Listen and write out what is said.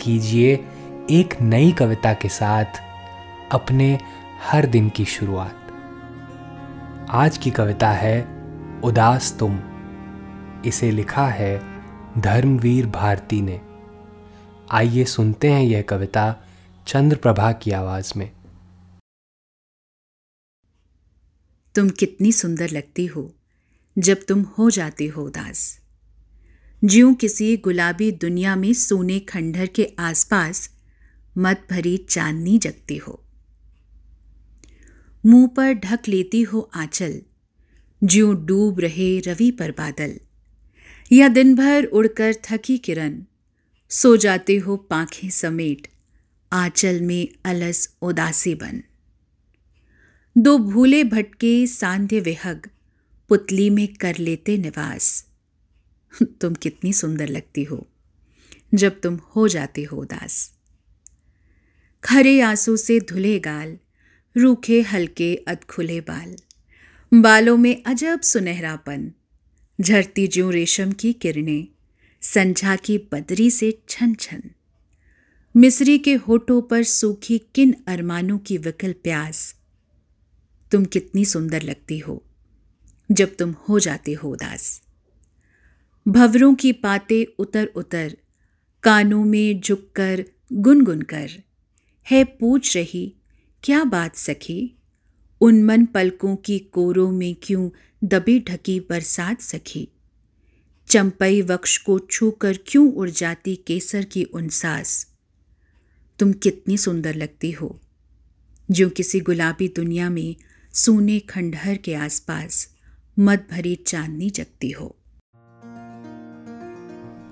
कीजिए एक नई कविता के साथ अपने हर दिन की शुरुआत। आज की कविता है, उदास तुम। इसे लिखा है धर्मवीर भारती ने। आइए सुनते हैं यह कविता चंद्र प्रभा की आवाज़ में। तुम कितनी सुंदर लगती हो जब तुम हो जाती हो उदास। ज्यों किसी गुलाबी दुनिया में सोने खंडहर के आसपास मत भरी चांदनी जगती हो। मुँह पर ढक लेती हो आंचल, ज्यों डूब रहे रवि पर बादल। या दिन भर उड़कर थकी किरण, सो जाते हो पाखें समेट, आंचल में अलस उदासी बन। दो भूले भटके सांध्य विहग, पुतली में कर लेते निवास। तुम कितनी सुंदर लगती हो। जब तुम हो जाते हो उदास। खरे आँसू से धुले गाल, रूखे हल्के अधखुले बाल। बालों में अजब सुनहरापन। झरती ज्यों रेशम की किरणें, संझा की बदरी से छन छन। मिस्री के होठों पर सूखी किन अरमानों की विकल प्यास। तुम कितनी सुंदर लगती हो, जब तुम हो जाते हो उदास। भवरों की पाते उतर उतर, कानों में झुक कर गुनगुन कर। है पूछ रही, क्या बात सखी? उन मन पलकों की कोरों में क्यों दबी ढकी बरसात सखी? चंपई वक्ष को छूकर क्यों उड़ जाती केसर की उनसास? तुम कितनी सुंदर लगती हो। जो किसी गुलाबी दुनिया में सोने खंडहर के आसपास मत भरी चांदनी जगती हो।